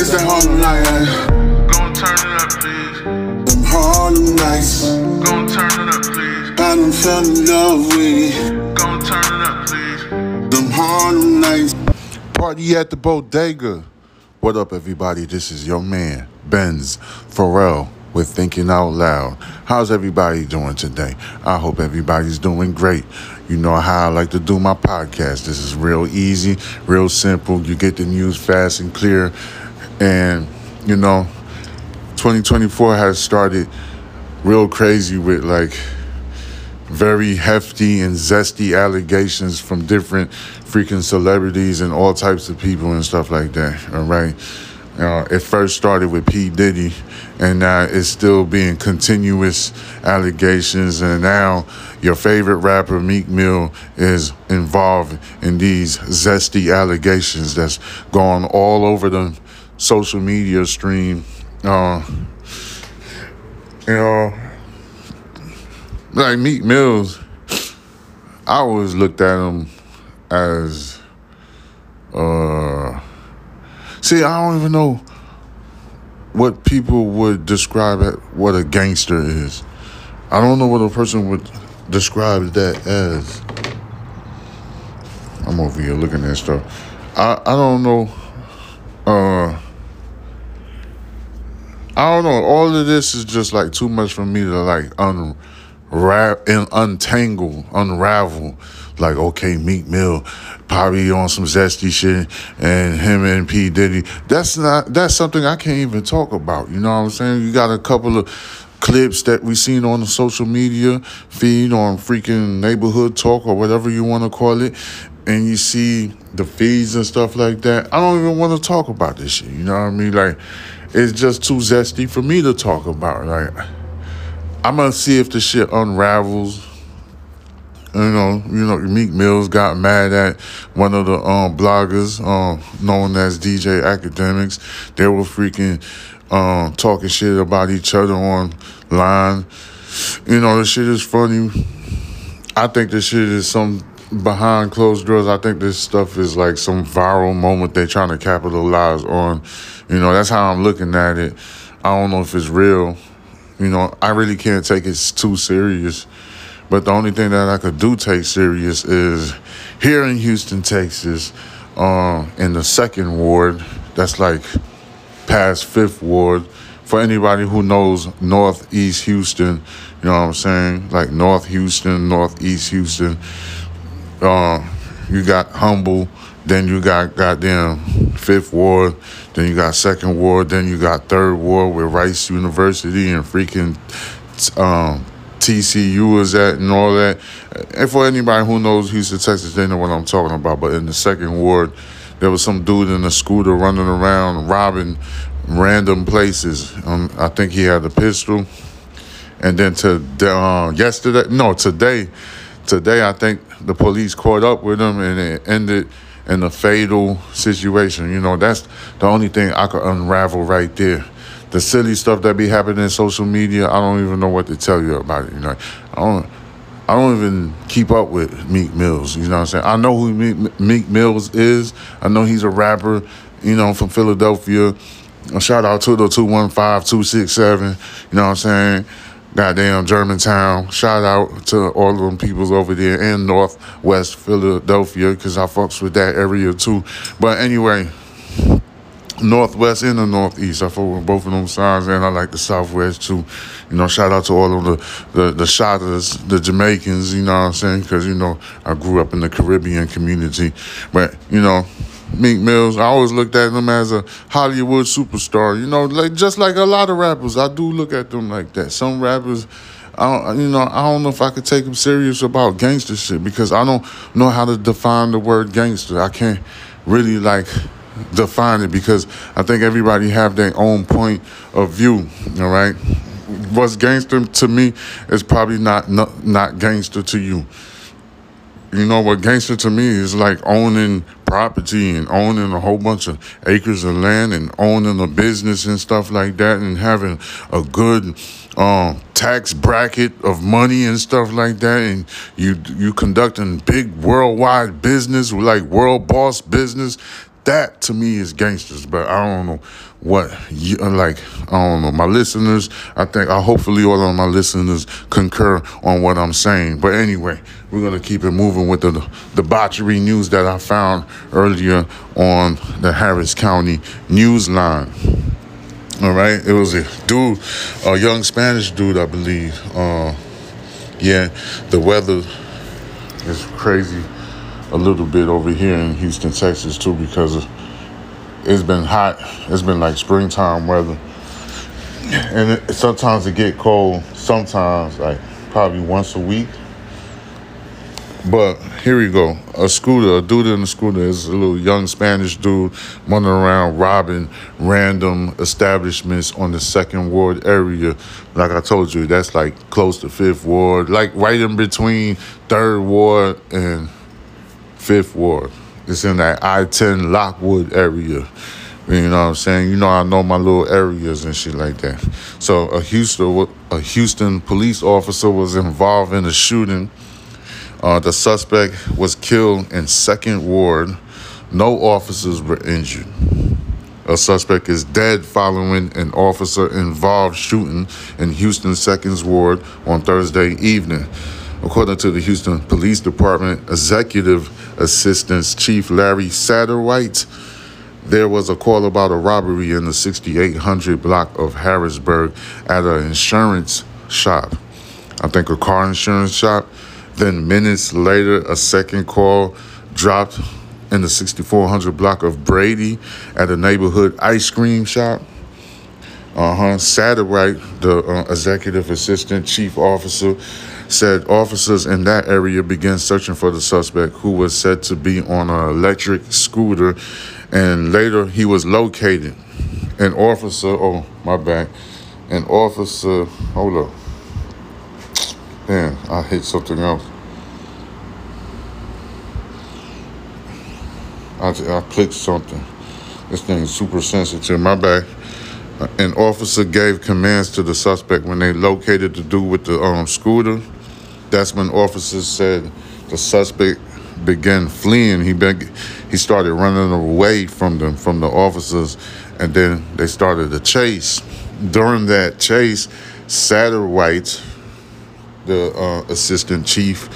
It's that Harlem night, Gon' turn it up, please. them Harlem nights. Gon' turn it up, please. I done fell in love with Gon' turn it up, please. them Harlem nights. Party at the bodega. What up, everybody? This is your man, Benz Pharrell with Thinking Out Loud. How's everybody doing today? I hope everybody's doing great. You know how I like to do my podcast. This is real easy, real simple. You get the news fast and clear. And, you know, 2024 has started real crazy with like very hefty and zesty allegations from different freaking celebrities and all types of people and stuff like that. All right. Uh, it first started with P. Diddy, and now it's still being continuous allegations. And now your favorite rapper, Meek Mill, is involved in these zesty allegations that's gone all over the social media stream. Uh, you know, like Meek Mills, I always looked at him as, uh, see, I don't even know what people would describe what a gangster is. I don't know what a person would describe that as. I'm over here looking at stuff. I, I don't know. Uh, I don't know. All of this is just like too much for me to like unwrap and untangle, unravel. Like, okay, Meek Mill probably on some zesty shit, and him and P Diddy. That's not. That's something I can't even talk about. You know what I'm saying? You got a couple of clips that we seen on the social media feed on freaking neighborhood talk or whatever you want to call it and you see the feeds and stuff like that i don't even want to talk about this shit you know what i mean like it's just too zesty for me to talk about like i'm gonna see if the shit unravels you know, you know, Meek Mills got mad at one of the um, bloggers, um, known as DJ Akademiks. They were freaking um, talking shit about each other online. You know, the shit is funny. I think this shit is some behind closed doors. I think this stuff is like some viral moment they're trying to capitalize on. You know, that's how I'm looking at it. I don't know if it's real. You know, I really can't take it too serious. But the only thing that I could do take serious is here in Houston, Texas, um, in the second ward, that's like past fifth ward. For anybody who knows Northeast Houston, you know what I'm saying? Like North Houston, Northeast Houston. Uh, you got Humble, then you got goddamn Fifth Ward, then you got Second Ward, then you got Third Ward with Rice University and freaking um, TCU is at and all that. And for anybody who knows Houston, Texas, they know what I'm talking about. But in the second ward, there was some dude in a scooter running around robbing random places. Um, I think he had a pistol. And then to uh, yesterday, no, today, today I think the police caught up with him and it ended in a fatal situation. You know, that's the only thing I could unravel right there the silly stuff that be happening in social media, I don't even know what to tell you about it. You know, I don't. I don't even keep up with Meek Mills. You know what I'm saying? I know who Meek, Meek Mills is. I know he's a rapper. You know, from Philadelphia. A shout out to the 215-267. You know what I'm saying? Goddamn Germantown. Shout out to all of them peoples over there in Northwest Philadelphia because I fucks with that area too. But anyway, Northwest and the Northeast. I fuck with both of them sides, and I like the Southwest too. You know, shout out to all of the the, the Shotters, the Jamaicans. You know what I'm saying? Because you know, I grew up in the Caribbean community. But you know, Meek Mills, I always looked at him as a Hollywood superstar. You know, like just like a lot of rappers, I do look at them like that. Some rappers. I don't, you know, I don't know if I could take them serious about gangster shit because I don't know how to define the word gangster. I can't really like define it because I think everybody have their own point of view. All right, what's gangster to me is probably not not, not gangster to you. You know what gangster to me is like owning property and owning a whole bunch of acres of land and owning a business and stuff like that and having a good um, tax bracket of money and stuff like that. And you you conducting big worldwide business like world boss business. That to me is gangsters, but I don't know what you like. I don't know my listeners. I think I hopefully all of my listeners concur on what I'm saying. But anyway, we're gonna keep it moving with the debauchery news that I found earlier on the Harris County news line. All right, it was a dude, a young Spanish dude, I believe. Uh, yeah, the weather is crazy a little bit over here in Houston, Texas, too, because of, it's been hot. It's been like springtime weather, and it, sometimes it get cold. Sometimes, like probably once a week. But here we go. A scooter, a dude in a scooter is a little young Spanish dude running around robbing random establishments on the second ward area. Like I told you, that's like close to fifth ward, like right in between third ward and fifth ward. It's in that I 10 Lockwood area. You know what I'm saying? You know, I know my little areas and shit like that. So a Houston, a Houston police officer was involved in a shooting uh, the suspect was killed in Second Ward. No officers were injured. A suspect is dead following an officer involved shooting in Houston Second Ward on Thursday evening. According to the Houston Police Department Executive Assistant Chief Larry Satterwhite, there was a call about a robbery in the 6800 block of Harrisburg at an insurance shop. I think a car insurance shop. Then minutes later, a second call dropped in the 6400 block of Brady at a neighborhood ice cream shop. Uh huh. Satterwhite, the uh, executive assistant chief officer, said officers in that area began searching for the suspect who was said to be on an electric scooter, and later he was located. An officer, oh, my bad. An officer, hold up. Damn, I hit something else. I, I clicked something. This thing is super sensitive. My bad. An officer gave commands to the suspect when they located the dude with the um, scooter. That's when officers said the suspect began fleeing. He beg, he started running away from them, from the officers, and then they started a chase. During that chase, Satterwhite, the uh, assistant chief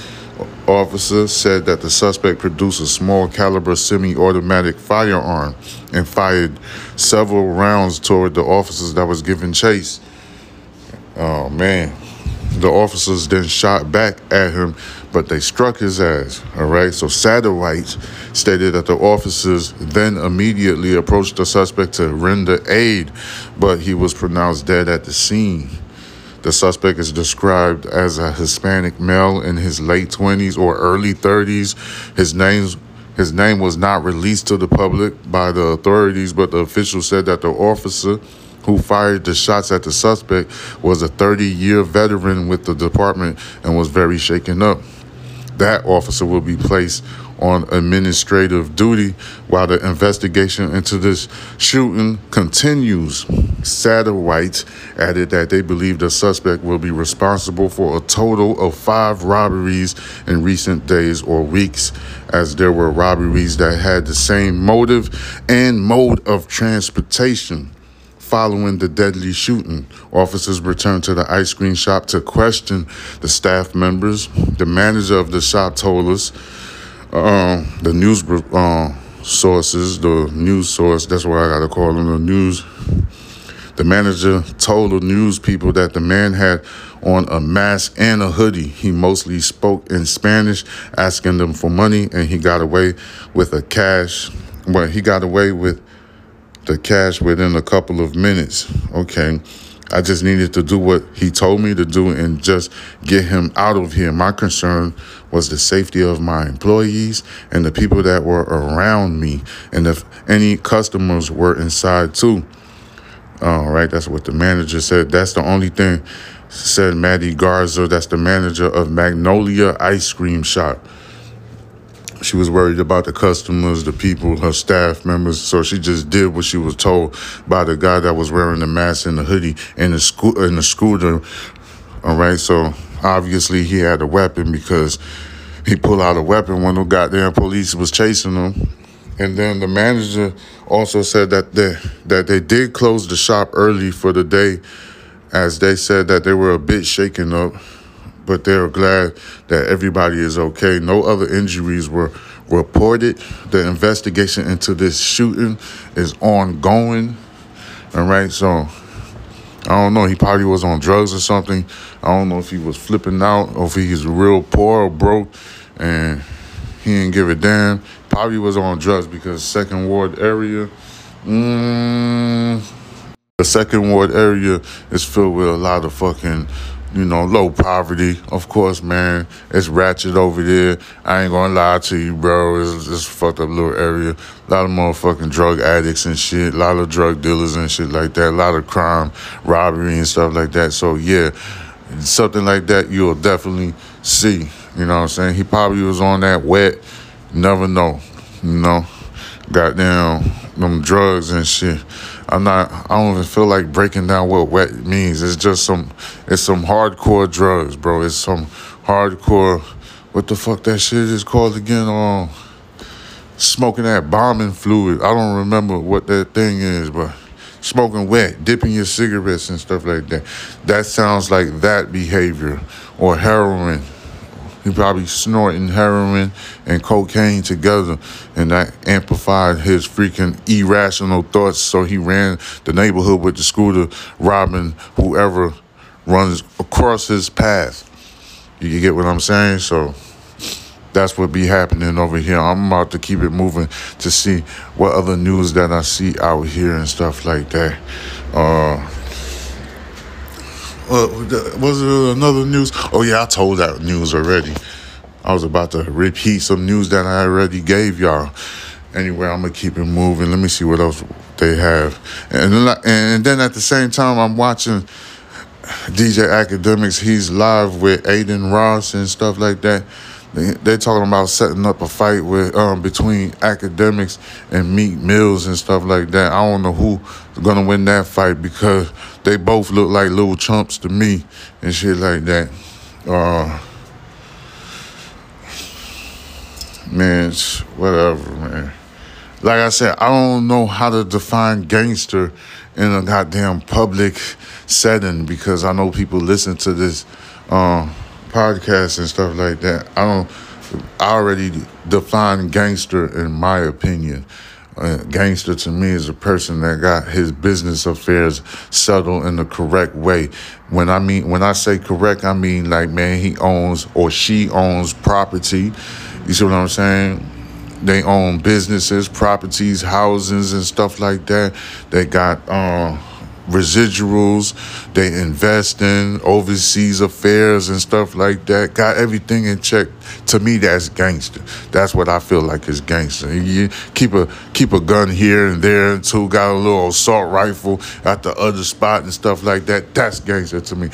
officer, said that the suspect produced a small caliber semi-automatic firearm and fired several rounds toward the officers that was giving chase. Oh man. The officers then shot back at him, but they struck his ass. All right. So Satterwhite stated that the officers then immediately approached the suspect to render aid, but he was pronounced dead at the scene. The suspect is described as a Hispanic male in his late 20s or early 30s. His name's his name was not released to the public by the authorities, but the official said that the officer who fired the shots at the suspect was a 30 year veteran with the department and was very shaken up. That officer will be placed on administrative duty while the investigation into this shooting continues. Satterwhite added that they believe the suspect will be responsible for a total of five robberies in recent days or weeks, as there were robberies that had the same motive and mode of transportation. Following the deadly shooting, officers returned to the ice cream shop to question the staff members. The manager of the shop told us uh, the news uh, sources, the news source, that's what I got to call them, the news. The manager told the news people that the man had on a mask and a hoodie. He mostly spoke in Spanish, asking them for money, and he got away with a cash. Well, he got away with the cash within a couple of minutes. Okay. I just needed to do what he told me to do and just get him out of here. My concern was the safety of my employees and the people that were around me, and if any customers were inside too. All right, that's what the manager said. That's the only thing, said Maddie Garza. That's the manager of Magnolia Ice Cream Shop. She was worried about the customers, the people, her staff members. So she just did what she was told by the guy that was wearing the mask and the hoodie and the sco- and the scooter. All right. So obviously he had a weapon because he pulled out a weapon when the goddamn police was chasing him. And then the manager also said that they that they did close the shop early for the day, as they said that they were a bit shaken up, but they're glad that everybody is okay. No other injuries were reported. The investigation into this shooting is ongoing. All right, so I don't know. He probably was on drugs or something. I don't know if he was flipping out or if he's real poor or broke and he didn't give a damn. Probably was on drugs because second ward area. Mm, the second ward area is filled with a lot of fucking, you know, low poverty. Of course, man, it's ratchet over there. I ain't gonna lie to you, bro. It's just fucked up little area. A lot of motherfucking drug addicts and shit. A lot of drug dealers and shit like that. A lot of crime, robbery and stuff like that. So yeah, something like that you'll definitely see. You know what I'm saying? He probably was on that wet. Never know. You know, goddamn them drugs and shit. I'm not. I don't even feel like breaking down what wet means. It's just some. It's some hardcore drugs, bro. It's some hardcore. What the fuck that shit is called again? Um, smoking that embalming fluid. I don't remember what that thing is, but smoking wet, dipping your cigarettes and stuff like that. That sounds like that behavior or heroin. He probably snorting heroin and cocaine together, and that amplified his freaking irrational thoughts. So he ran the neighborhood with the scooter, robbing whoever runs across his path. You get what I'm saying? So that's what be happening over here. I'm about to keep it moving to see what other news that I see out here and stuff like that. Uh, uh, was it another news? Oh yeah, I told that news already. I was about to repeat some news that I already gave y'all. Anyway, I'm gonna keep it moving. Let me see what else they have, and and then at the same time, I'm watching DJ Akademiks. He's live with Adin Ross and stuff like that. They they talking about setting up a fight with um between Akademiks and Meek Mills and stuff like that. I don't know who's gonna win that fight because they both look like little chumps to me and shit like that. Uh, man, it's whatever, man. Like I said, I don't know how to define gangster in a goddamn public setting because I know people listen to this um, podcast and stuff like that. I don't. I already define gangster in my opinion. Uh, gangster to me is a person that got his business affairs settled in the correct way. When I mean when I say correct, I mean like man, he owns or she owns property. You see what I'm saying? They own businesses, properties, houses, and stuff like that. They got uh, residuals. They invest in overseas affairs and stuff like that. Got everything in check. To me, that's gangster. That's what I feel like is gangster. You keep a keep a gun here and there, two got a little assault rifle at the other spot and stuff like that. That's gangster to me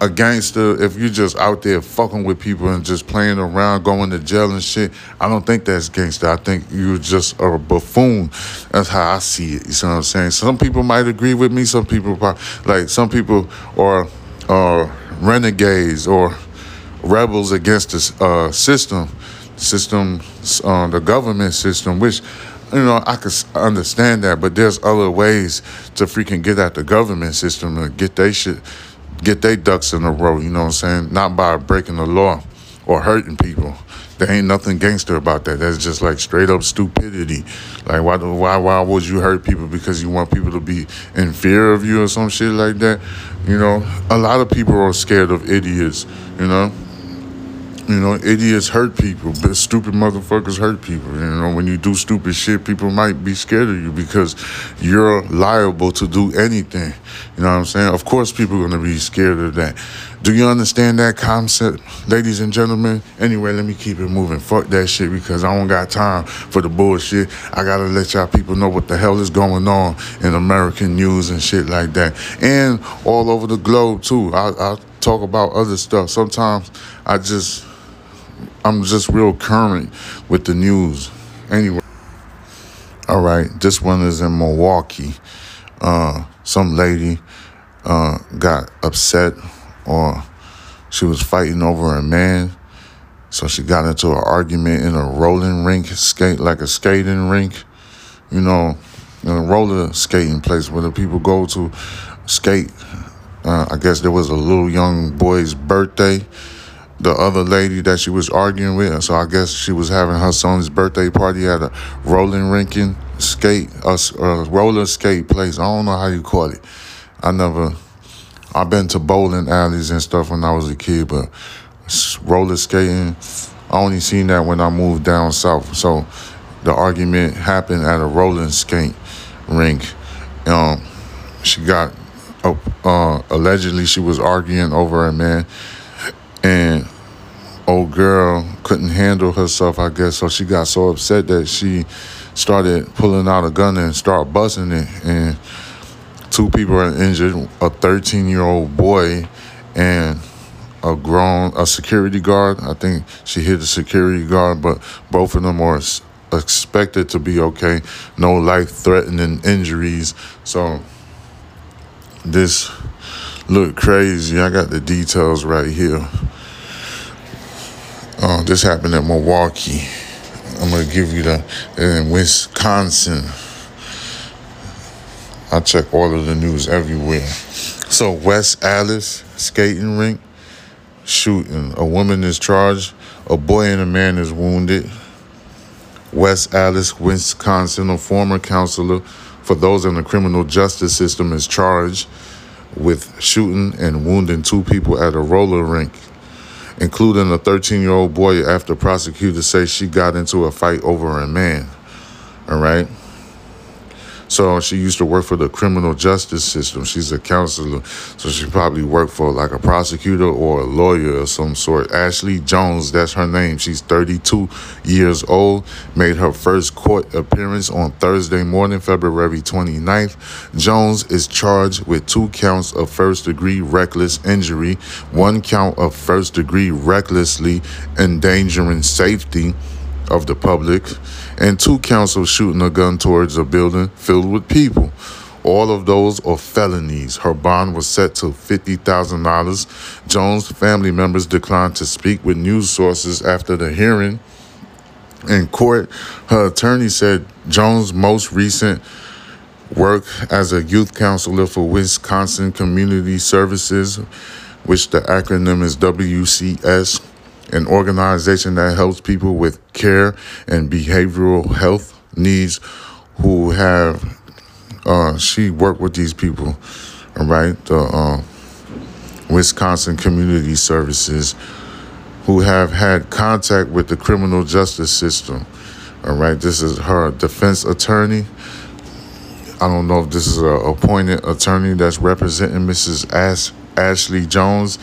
a gangster, if you're just out there fucking with people and just playing around, going to jail and shit, I don't think that's gangster. I think you're just a buffoon. That's how I see it. You see what I'm saying? Some people might agree with me. Some people, like some people, are are renegades or rebels against the uh, system, system, uh, the government system, which you know, I could understand that, but there's other ways to freaking get at the government system and get their shit get their ducks in a row, you know what I'm saying? Not by breaking the law or hurting people. There ain't nothing gangster about that. That's just like straight up stupidity. Like why why why would you hurt people because you want people to be in fear of you or some shit like that? You know, a lot of people are scared of idiots, you know? You know, idiots hurt people, but stupid motherfuckers hurt people. You know, when you do stupid shit, people might be scared of you because you're liable to do anything. You know what I'm saying? Of course, people are going to be scared of that. Do you understand that concept, ladies and gentlemen? Anyway, let me keep it moving. Fuck that shit because I don't got time for the bullshit. I got to let y'all people know what the hell is going on in American news and shit like that. And all over the globe, too. I, I talk about other stuff. Sometimes I just I'm just real current with the news. Anyway, all right, this one is in Milwaukee. Uh, some lady uh, got upset or she was fighting over a man So she got into an argument in a rolling rink, skate like a skating rink, you know, in a roller skating place where the people go to skate. Uh, I guess there was a little young boy's birthday. The other lady that she was arguing with, so I guess she was having her son's birthday party at a rolling rinking skate, a, a roller skate place. I don't know how you call it. I never. I've been to bowling alleys and stuff when I was a kid, but roller skating, I only seen that when I moved down south. So the argument happened at a roller skate rink. Um, she got uh, uh, allegedly she was arguing over a man, and old girl couldn't handle herself. I guess so. She got so upset that she started pulling out a gun and start busting it and two people are injured a 13 year old boy and a grown a security guard i think she hit the security guard but both of them are expected to be okay no life threatening injuries so this look crazy i got the details right here uh, this happened in milwaukee i'm gonna give you the in wisconsin I check all of the news everywhere. So West Allis skating rink shooting. A woman is charged. A boy and a man is wounded. West Allis, Wisconsin, a former counselor for those in the criminal justice system is charged with shooting and wounding two people at a roller rink, including a 13-year-old boy after prosecutors say she got into a fight over a man. All right. So she used to work for the criminal justice system. She's a counselor. So she probably worked for like a prosecutor or a lawyer of some sort. Ashley Jones, that's her name. She's 32 years old. Made her first court appearance on Thursday morning, February 29th. Jones is charged with two counts of first degree reckless injury, one count of first degree recklessly endangering safety of the public, and two counts of shooting a gun towards a building filled with people. All of those are felonies. Her bond was set to $50,000. Jones' family members declined to speak with news sources after the hearing. In court, her attorney said Jones' most recent work as a youth counselor for Wisconsin Community Services, which the acronym is WCS, an organization that helps people with care and behavioral health needs who have uh, she worked with these people all right? The uh, wisconsin community services who have had contact with the criminal justice system all right? This is her defense attorney. I don't know if this is a appointed attorney that's representing mrs Ash- ashley jones.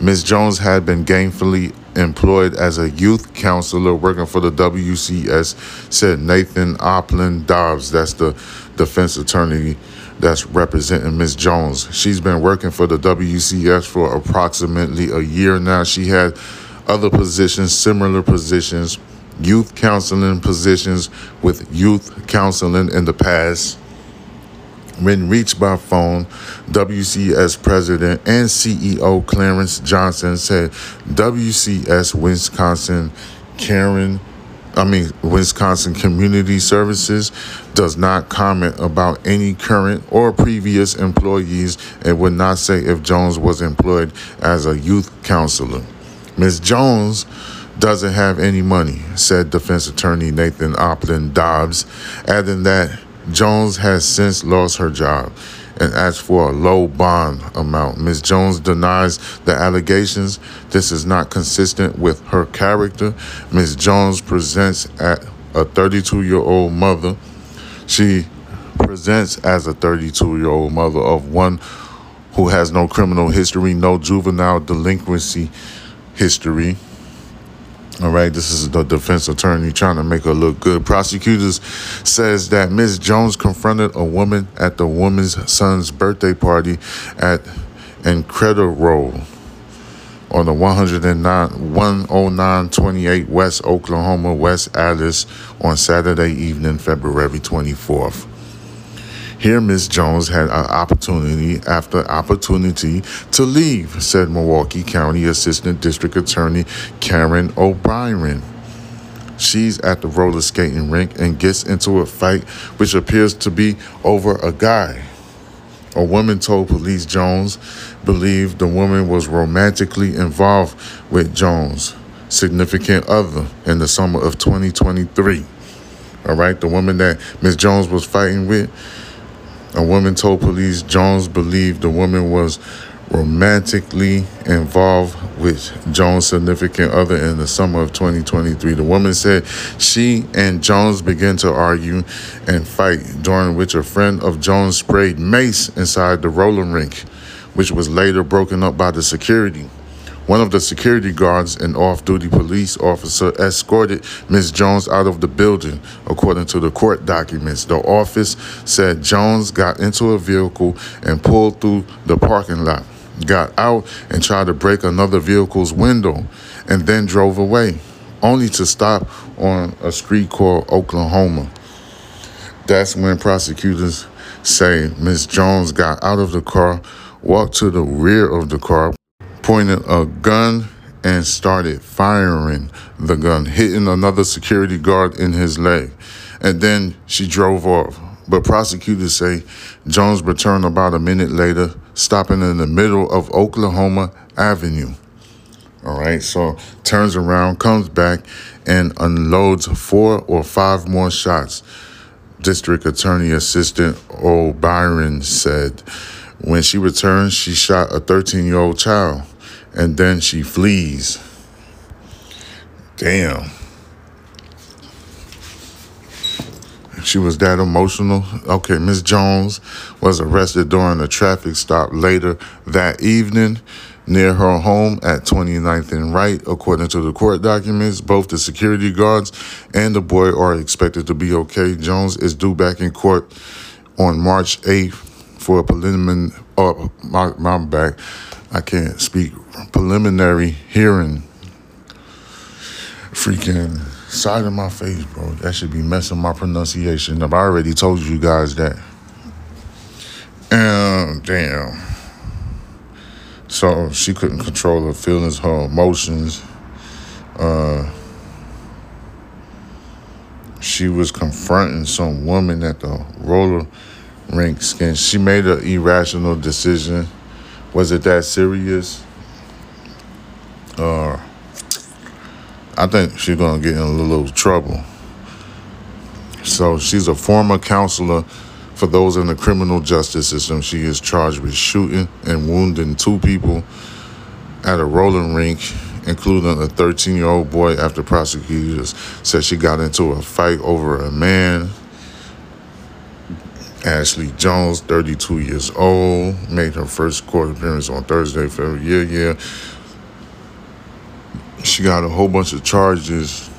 Ms. Jones had been gainfully employed as a youth counselor working for the WCS, said Nathan Opland Dobbs. That's the defense attorney that's representing Ms. Jones. She's been working for the WCS for approximately a year now. She had other positions, similar positions, youth counseling positions with youth counseling in the past. When reached by phone, WCS President and CEO Clarence Johnson said WCS Wisconsin Karen I mean, Wisconsin Community Services does not comment about any current or previous employees and would not say if Jones was employed as a youth counselor. Ms. Jones doesn't have any money, said defense attorney Nathan Opland Dobbs, adding that Jones has since lost her job and asked for a low bond amount. Ms. Jones denies the allegations. This is not consistent with her character. Ms. Jones presents at a 32 year old mother. She presents as a 32 year old mother of one who has no criminal history, no juvenile delinquency history. All right, this is the defense attorney trying to make her look good. Prosecutors says that Ms. Jones confronted a woman at the woman's son's birthday party at Incrediroll on the 109 10928 West Oklahoma West Allis on Saturday evening, February 24th. Here, Ms. Jones had an opportunity after opportunity to leave, said Milwaukee County Assistant District Attorney Karen O'Brien. She's at the roller skating rink and gets into a fight, which appears to be over a guy. A woman told police Jones believed the woman was romantically involved with Jones' significant other in the summer of 2023. All right, the woman that Miss Jones was fighting with, a woman told police Jones believed the woman was romantically involved with Jones' significant other in the summer of 2023. The woman said she and Jones began to argue and fight, during which a friend of Jones sprayed mace inside the roller rink, which was later broken up by the security. One of the security guards, an off duty police officer, escorted Ms. Jones out of the building, according to the court documents. The office said Jones got into a vehicle and pulled through the parking lot, got out and tried to break another vehicle's window, and then drove away, only to stop on a street called Oklahoma. That's when prosecutors say Ms. Jones got out of the car, walked to the rear of the car, pointed a gun and started firing the gun, hitting another security guard in his leg. And then she drove off. But prosecutors say Jones returned about a minute later, stopping in the middle of Oklahoma Avenue. All right, so turns around, comes back, and unloads four or five more shots. District Attorney Assistant O'Brien said when she returned, she shot a 13 year old child and then she flees. Damn. She was that emotional. Okay, Miss Jones was arrested during a traffic stop later that evening near her home at 29th and Wright. According to the court documents, both the security guards and the boy are expected to be okay. Jones is due back in court on March 8th for a preliminary, oh, uh, my, my back, I can't speak, preliminary hearing. Freaking side of my face, bro. That should be messing my pronunciation up. I already told you guys that. And damn. So she couldn't control her feelings, her emotions. Uh, she was confronting some woman at the roller rink and she made an irrational decision. Was it that serious? Uh, I think she's gonna get in a little trouble. So she's a former counselor for those in the criminal justice system. She is charged with shooting and wounding two people at a rolling rink, including a 13 year old boy, after prosecutors said she got into a fight over a man. Ashley Jones, 32 years old, made her first court appearance on Thursday, February. Yeah, yeah. She got a whole bunch of charges.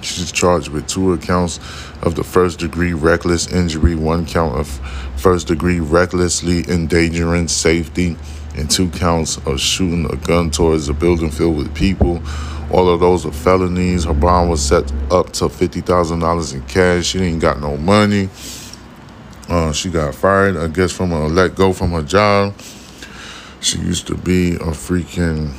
She's charged with two accounts of the first degree reckless injury, one count of first degree recklessly endangering safety, and two counts of shooting a gun towards a building filled with people. All of those are felonies. Her bond was set up to $50,000 in cash. She ain't got no money. Uh, she got fired, I guess, from a let go from her job. She used to be a freaking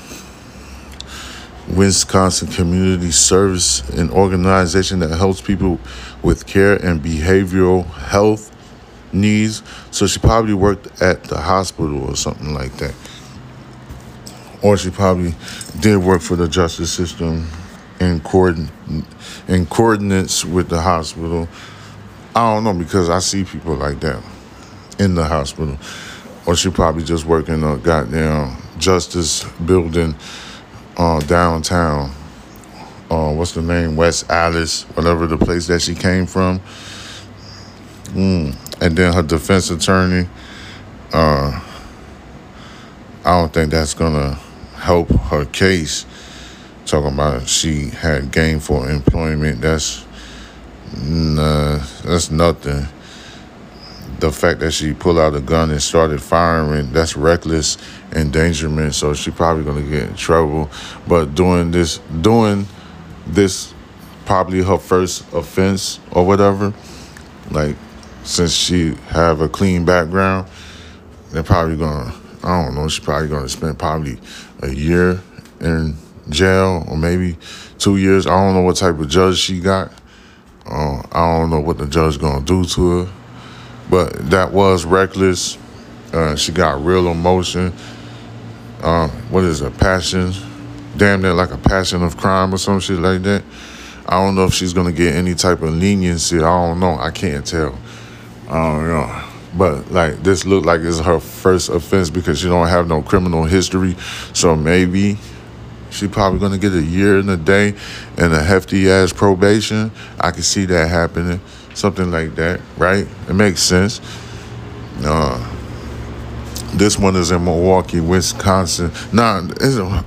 Wisconsin Community Service, an organization that helps people with care and behavioral health needs. So she probably worked at the hospital or something like that. Or she probably did work for the justice system in, coordin- in coordinates with the hospital. I don't know because I see people like that in the hospital. Or she probably just working in a goddamn justice building uh, downtown. Uh, what's the name? West Allis, whatever the place that she came from. Mm. And then her defense attorney. Uh, I don't think that's gonna help her case. Talking about she had gainful employment. That's nah, uh, that's nothing. The fact that she pulled out a gun and started firing, that's reckless endangerment. So she probably gonna get in trouble. But doing this, doing this, probably her first offense or whatever. Like since she have a clean background, they're probably gonna. I don't know. She's probably gonna spend probably a year in jail or maybe two years. I don't know what type of judge she got. Uh, I don't know what the judge gonna do to her, but that was reckless. Uh, she got real emotion. Uh, what is it? Passion, damn near like a passion of crime or some shit like that. I don't know if she's gonna get any type of leniency. I don't know. I can't tell. I don't know. But like this looked like it's her first offense because she don't have no criminal history. So maybe she probably gonna get a year and a day and a hefty ass probation. I can see that happening. Something like that, right? It makes sense. Uh, this one is in Milwaukee, Wisconsin. Nah,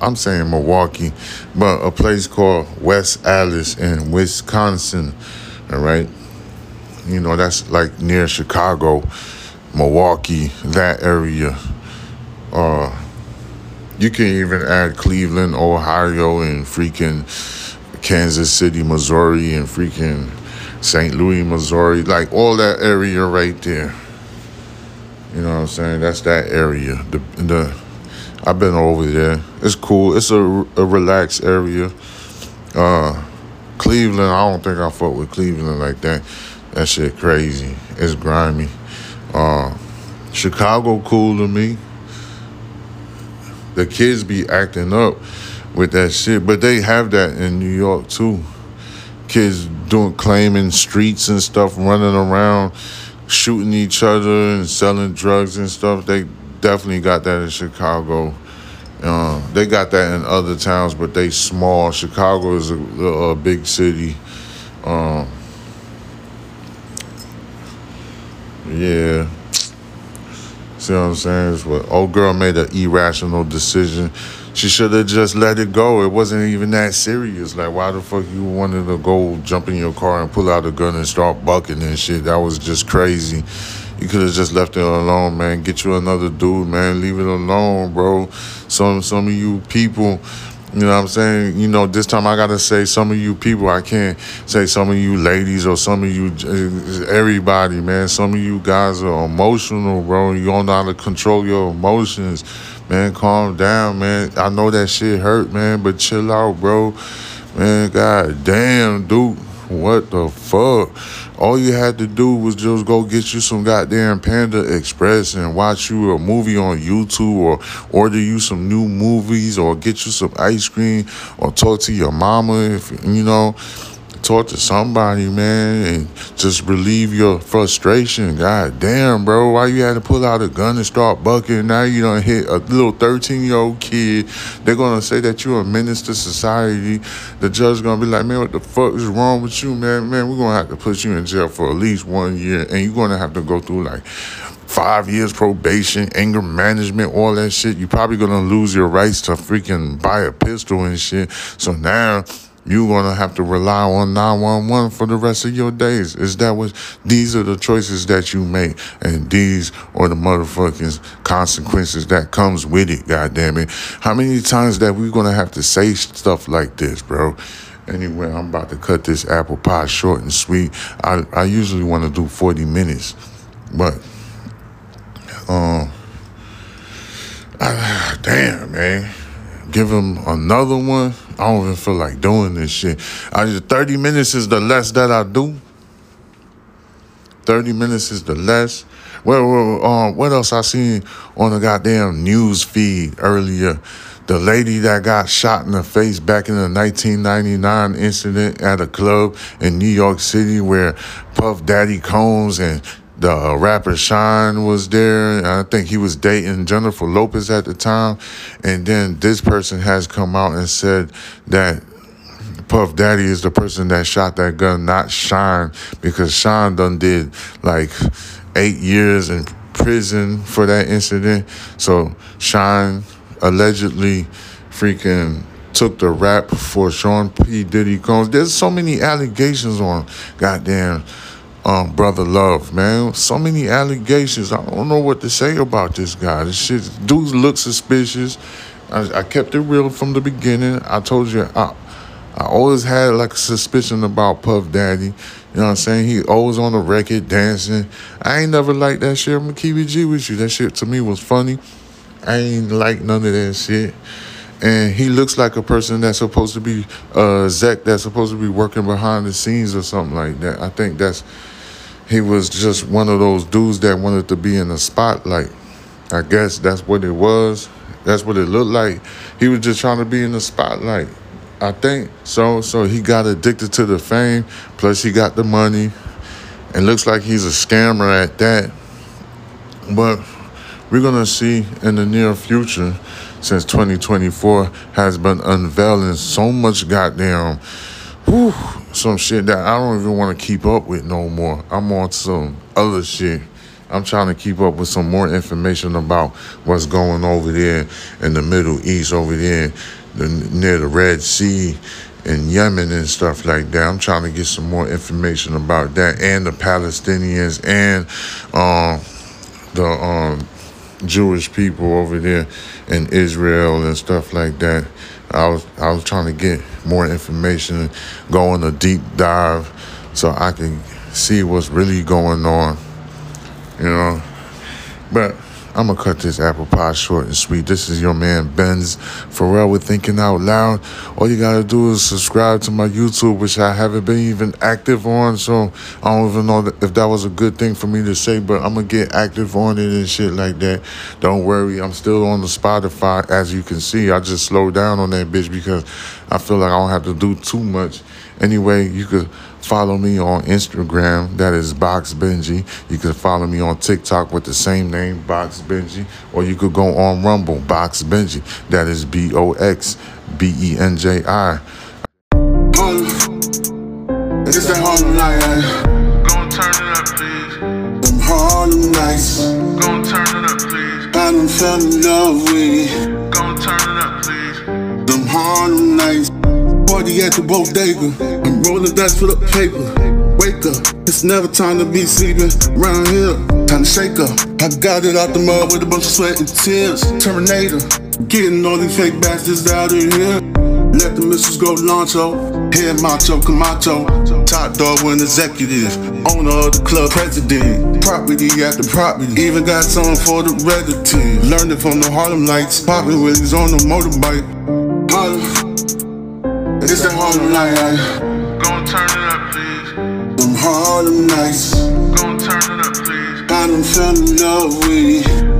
I'm saying Milwaukee, but a place called West Allis in Wisconsin. All right. You know, that's like near Chicago, Milwaukee, that area. Uh, you can even add Cleveland, Ohio, and freaking Kansas City, Missouri, and freaking St. Louis, Missouri, like all that area right there. You know what I'm saying? That's that area. The the I've been over there. It's cool. It's a, a relaxed area. Uh, Cleveland, I don't think I fuck with Cleveland like that. That shit crazy. It's grimy. Uh, Chicago cool to me. The kids be acting up with that shit, but they have that in New York too. Kids doing claiming streets and stuff, running around, shooting each other and selling drugs and stuff. They definitely got that in Chicago. Uh, they got that in other towns, but they small. Chicago is a, a big city. Um, yeah. See what I'm saying? It's what old girl made an irrational decision. She should have just let it go. It wasn't even that serious. Like, why the fuck you wanted to go jump in your car and pull out a gun and start bucking and shit? That was just crazy. You could have just left it alone, man. Get you another dude, man. Leave it alone, bro. Some some of you people, you know what I'm saying? You know, this time I gotta say some of you people. I can't say some of you ladies or some of you eh, everybody, man. Some of you guys are emotional, bro. You don't know how to control your emotions. Man, calm down, man. I know that shit hurt, man, but chill out, bro. Man, god damn, dude. What the fuck? All you had to do was just go get you some goddamn Panda Express and watch you a movie on YouTube or order you some new movies or get you some ice cream or talk to your mama if you know talk to somebody, man, and just relieve your frustration. God damn, bro, why you had to pull out a gun and start bucking? Now you don't hit a little 13 year old kid. They're gonna say that you're a menace to society. The judge gonna be like, man, what the fuck is wrong with you, man? Man, we're gonna have to put you in jail for at least one year, and you're gonna have to go through like five years probation, anger management, all that shit. You're probably gonna lose your rights to freaking buy a pistol and shit. So now you're gonna have to rely on 911 for the rest of your days. Is that what these are the choices that you make, and these are the motherfucking consequences that comes with it, god damn it. How many times that we gonna have to say stuff like this, bro? Anyway, I'm about to cut this apple pie short and sweet. I, I usually want to do 40 minutes, but um, uh, damn, man give him another one. I don't even feel like doing this shit. I just 30 minutes is the less that I do. 30 minutes is the less. Well, well um, what else I seen on the goddamn news feed earlier? The lady that got shot in the face back in the 1999 incident at a club in New York City where Puff Daddy Combs and the uh, rapper Shyne was there. I think he was dating Jennifer Lopez at the time. And then this person has come out and said that Puff Daddy is the person that shot that gun, not Shyne, because Shyne done did like eight years in prison for that incident. So Shyne allegedly freaking took the rap for Sean P. Diddy Combs. There's so many allegations on goddamn um, brother Love, man. So many allegations. I don't know what to say about this guy. This shit, dudes look suspicious. I, I kept it real from the beginning. I told you, I, I always had like a suspicion about Puff Daddy. You know what I'm saying? He always on the record dancing. I ain't never liked that shit. I'm gonna G with you. That shit to me was funny. I ain't like none of that shit. And he looks like a person that's supposed to be uh Zach that's supposed to be working behind the scenes or something like that. I think that's he was just one of those dudes that wanted to be in the spotlight. I guess that's what it was. That's what it looked like. He was just trying to be in the spotlight. I think so. So he got addicted to the fame. Plus, he got the money. And looks like he's a scammer at that. But we're gonna see in the near future, since 2024 has been unveiling so much goddamn, whew, some shit that I don't even want to keep up with no more. I'm on some other shit. I'm trying to keep up with some more information about what's going over there in the Middle East, over there the, near the Red Sea and Yemen and stuff like that. I'm trying to get some more information about that and the Palestinians and um, the um, Jewish people over there in Israel and stuff like that. I was I was trying to get more information, go on a deep dive, so I can see what's really going on you know. But I'm gonna cut this apple pie short and sweet. This is your man Benz Pharrell with Thinking Out Loud. All you gotta do is subscribe to my YouTube, which I haven't been even active on. So I don't even know if that was a good thing for me to say, but I'm gonna get active on it and shit like that. Don't worry, I'm still on the Spotify. As you can see, I just slowed down on that bitch because I feel like I don't have to do too much. Anyway, you could follow me on Instagram. That is Box Benji. You can follow me on TikTok with the same name, Box Benji. Or you could go on Rumble, Box Benji. That is B O X B E N J I. It's that Harlem night, eh? Gon' turn it up, please. them Harlem nights. Gon' turn it up, please. I done fell in love with Party at the bodega. I'm rolling dice for the paper. Wake up, it's never time to be sleeping. Round here, time to shake up. I got it out the mud with a bunch of sweat and tears. Terminator, getting all these fake bastards out of here. Let the missiles go Loncho, head macho, Camacho. Top dog when executive, owner of the club, president. Property after property, even got some for the relative. Learned it from the Harlem Lights, popping Willies on the motorbike. It's that Harlem night, Gon' turn it up, please. them Harlem nights. Gon' turn it up, please. I done fell in love with